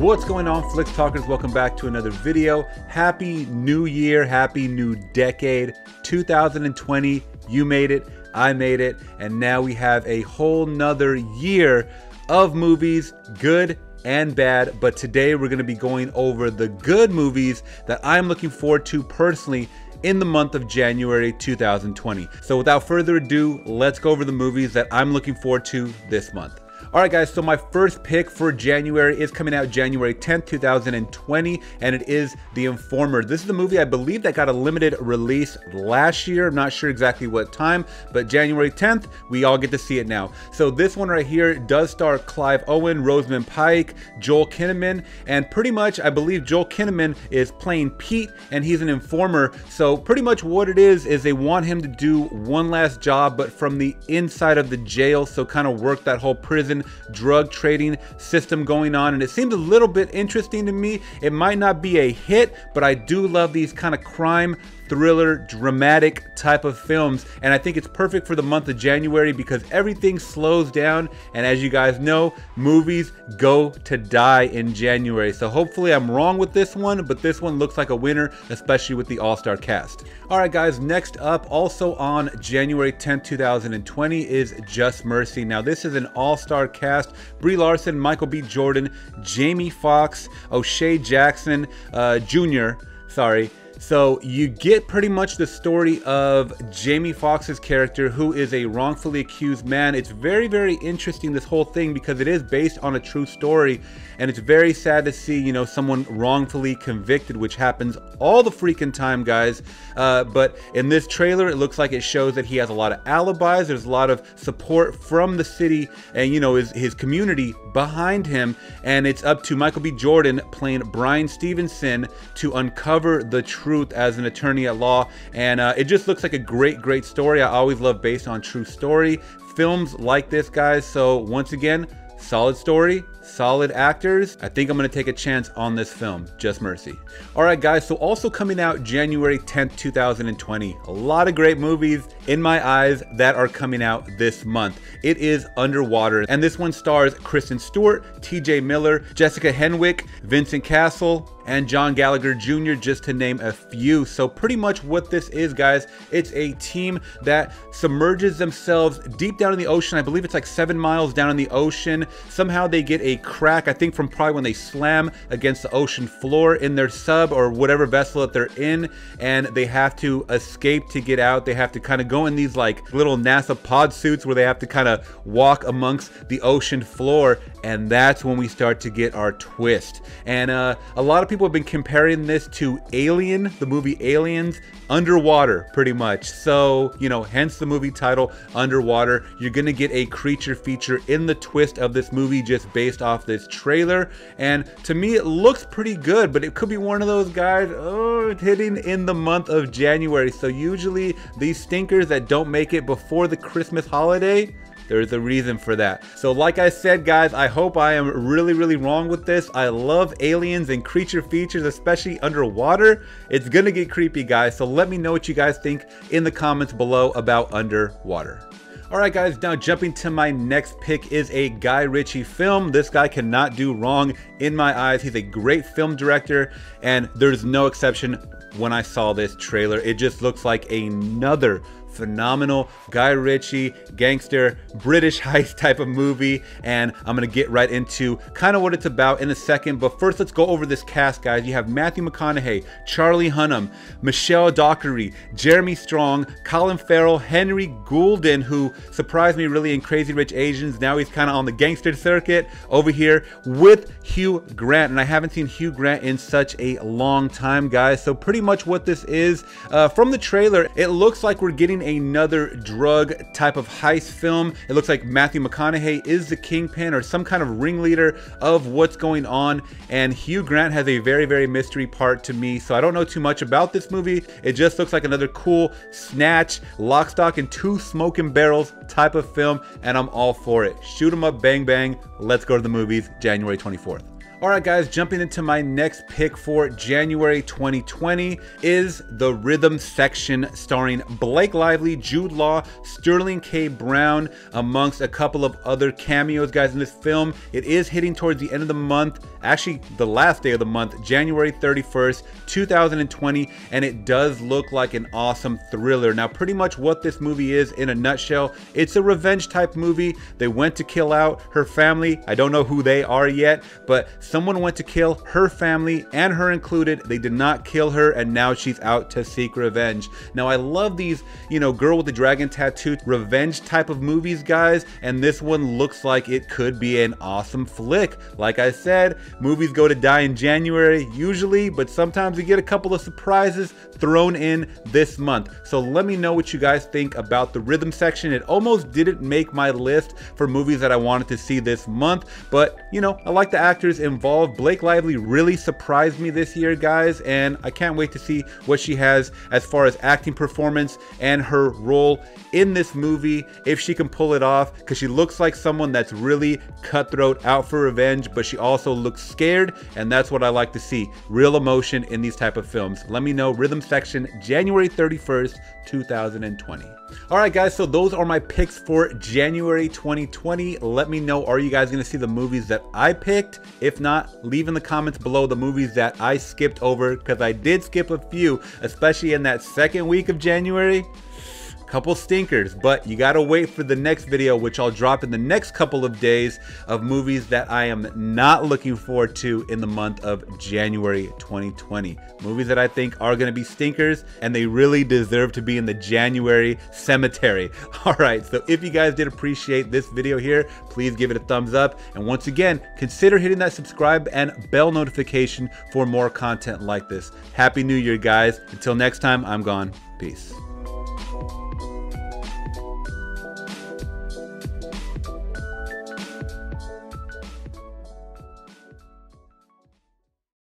What's going on, Flix Talkers? Welcome back to another video. Happy New Year, happy new decade, 2020. You made it, I made it, and now we have a whole nother year of movies, good and bad. But today we're going to be going over the good movies that I'm looking forward to personally in the month of January 2020. So without further ado, let's go over the movies that I'm looking forward to this month. All right, guys, so my first pick for January is coming out January 10th, 2020, and it is The Informer. This is a movie I believe that got a limited release last year. I'm not sure exactly what time, but January 10th, we all get to see it now. So this one right here does star Clive Owen, Rosamund Pike, Joel Kinnaman, and pretty much I believe Joel Kinnaman is playing Pete, and he's an informer. So pretty much what it is, is they want him to do one last job, but from the inside of the jail, so kind of work that whole prison drug trading system going on. And it seems a little bit interesting to me. It might not be a hit, but I do love these kind of crime thriller, dramatic type of films. And I think it's perfect for the month of January because everything slows down. And as you guys know, movies go to die in January. So hopefully I'm wrong with this one, but this one looks like a winner, especially with the all-star cast. All right, guys, next up, also on January 10th, 2020 is Just Mercy. Now, this is an all-star cast. Brie Larson, Michael B. Jordan, Jamie Foxx, O'Shea Jackson uh, Jr., sorry, so you get pretty much the story of Jamie Foxx's character, who is a wrongfully accused man. It's very, very interesting, this whole thing, because it is based on a true story. And it's very sad to see, you know, someone wrongfully convicted, which happens all the freaking time, guys. Uh, but in this trailer, it looks like it shows that he has a lot of alibis. There's a lot of support from the city and, you know, his, his community behind him. And it's up to Michael B. Jordan playing Bryan Stevenson to uncover the truth as an attorney at law. And uh, it just looks like a great, great story. I always love based on true story films like this, guys. So once again, solid story, solid actors. I think I'm gonna take a chance on this film, Just Mercy. All right, guys, so also coming out January 10th, 2020. A lot of great movies in my eyes that are coming out this month. It is Underwater, and this one stars Kristen Stewart, TJ Miller, Jessica Henwick, Vincent Cassel, and John Gallagher Jr., just to name a few. So, pretty much what this is, guys, it's a team that submerges themselves deep down in the ocean. I believe it's like seven miles down in the ocean. Somehow they get a crack, I think from probably when they slam against the ocean floor in their sub or whatever vessel that they're in, and they have to escape to get out. They have to kind of go in these like little NASA pod suits where they have to kind of walk amongst the ocean floor, and that's when we start to get our twist. And uh, a lot of people have been comparing this to Alien, the movie Aliens, underwater, pretty much. So, you know, hence the movie title, Underwater. You're gonna get a creature feature in the twist of this movie just based off this trailer. And to me, it looks pretty good, but it could be one of those guys, oh, hitting in the month of January. So usually these stinkers that don't make it before the Christmas holiday, there's a reason for that. So like I said, guys, I hope I am really, really wrong with this. I love aliens and creature features, especially underwater. It's gonna get creepy, guys. So let me know what you guys think in the comments below about underwater. Alright guys, now jumping to my next pick is a Guy Ritchie film. This guy cannot do wrong in my eyes. He's a great film director and there's no exception when I saw this trailer. It just looks like another phenomenal Guy Ritchie gangster British heist type of movie and I'm gonna get right into kind of what it's about in a second but first let's go over this cast guys. You have Matthew McConaughey Charlie Hunnam Michelle Dockery Jeremy Strong Colin Farrell Henry Golding who surprised me really in Crazy Rich Asians. Now he's kind of on the gangster circuit over here with Hugh Grant and I haven't seen Hugh Grant in such a long time guys. So pretty much what this is uh, from the trailer it looks like we're getting another drug type of heist film. It looks like Matthew McConaughey is the kingpin or some kind of ringleader of what's going on. And Hugh Grant has a very, very mystery part to me. So I don't know too much about this movie. It just looks like another cool snatch, lock, stock, and two smoking barrels type of film. And I'm all for it. Shoot 'em up, bang, bang. Let's go to the movies January 24th. All right, guys, jumping into my next pick for January 2020 is The Rhythm Section, starring Blake Lively, Jude Law, Sterling K. Brown, amongst a couple of other cameos, guys, in this film. It is hitting towards the end of the month, actually, the last day of the month, January 31st, 2020, and it does look like an awesome thriller. Now, pretty much what this movie is in a nutshell, it's a revenge type movie. They went to kill out her family. I don't know who they are yet, but Someone went to kill her family and her included. They did not kill her and now she's out to seek revenge. Now I love these, you know, girl with the dragon tattoo revenge type of movies, guys, and this one looks like it could be an awesome flick. Like I said, movies go to die in January usually, but sometimes you get a couple of surprises thrown in this month. So let me know what you guys think about the rhythm section. It almost didn't make my list for movies that I wanted to see this month, but you know, I like the actors involved involved. Blake Lively really surprised me this year, guys, and I can't wait to see what she has as far as acting performance and her role in this movie, if she can pull it off, because she looks like someone that's really cutthroat, out for revenge, but she also looks scared, and that's what I like to see. Real emotion in these type of films. Let me know, Rhythm Section, January 31st, 2020. All right, guys, so those are my picks for January 2020. Let me know, are you guys gonna see the movies that I picked? If not, leave in the comments below the movies that I skipped over, because I did skip a few, especially in that second week of January couple stinkers, but you gotta wait for the next video, which I'll drop in the next couple of days of movies that I am not looking forward to in the month of January 2020. Movies that I think are gonna be stinkers and they really deserve to be in the January cemetery. All right, so if you guys did appreciate this video here, please give it a thumbs up. And once again, consider hitting that subscribe and bell notification for more content like this. Happy New Year, guys. Until next time, I'm gone. Peace.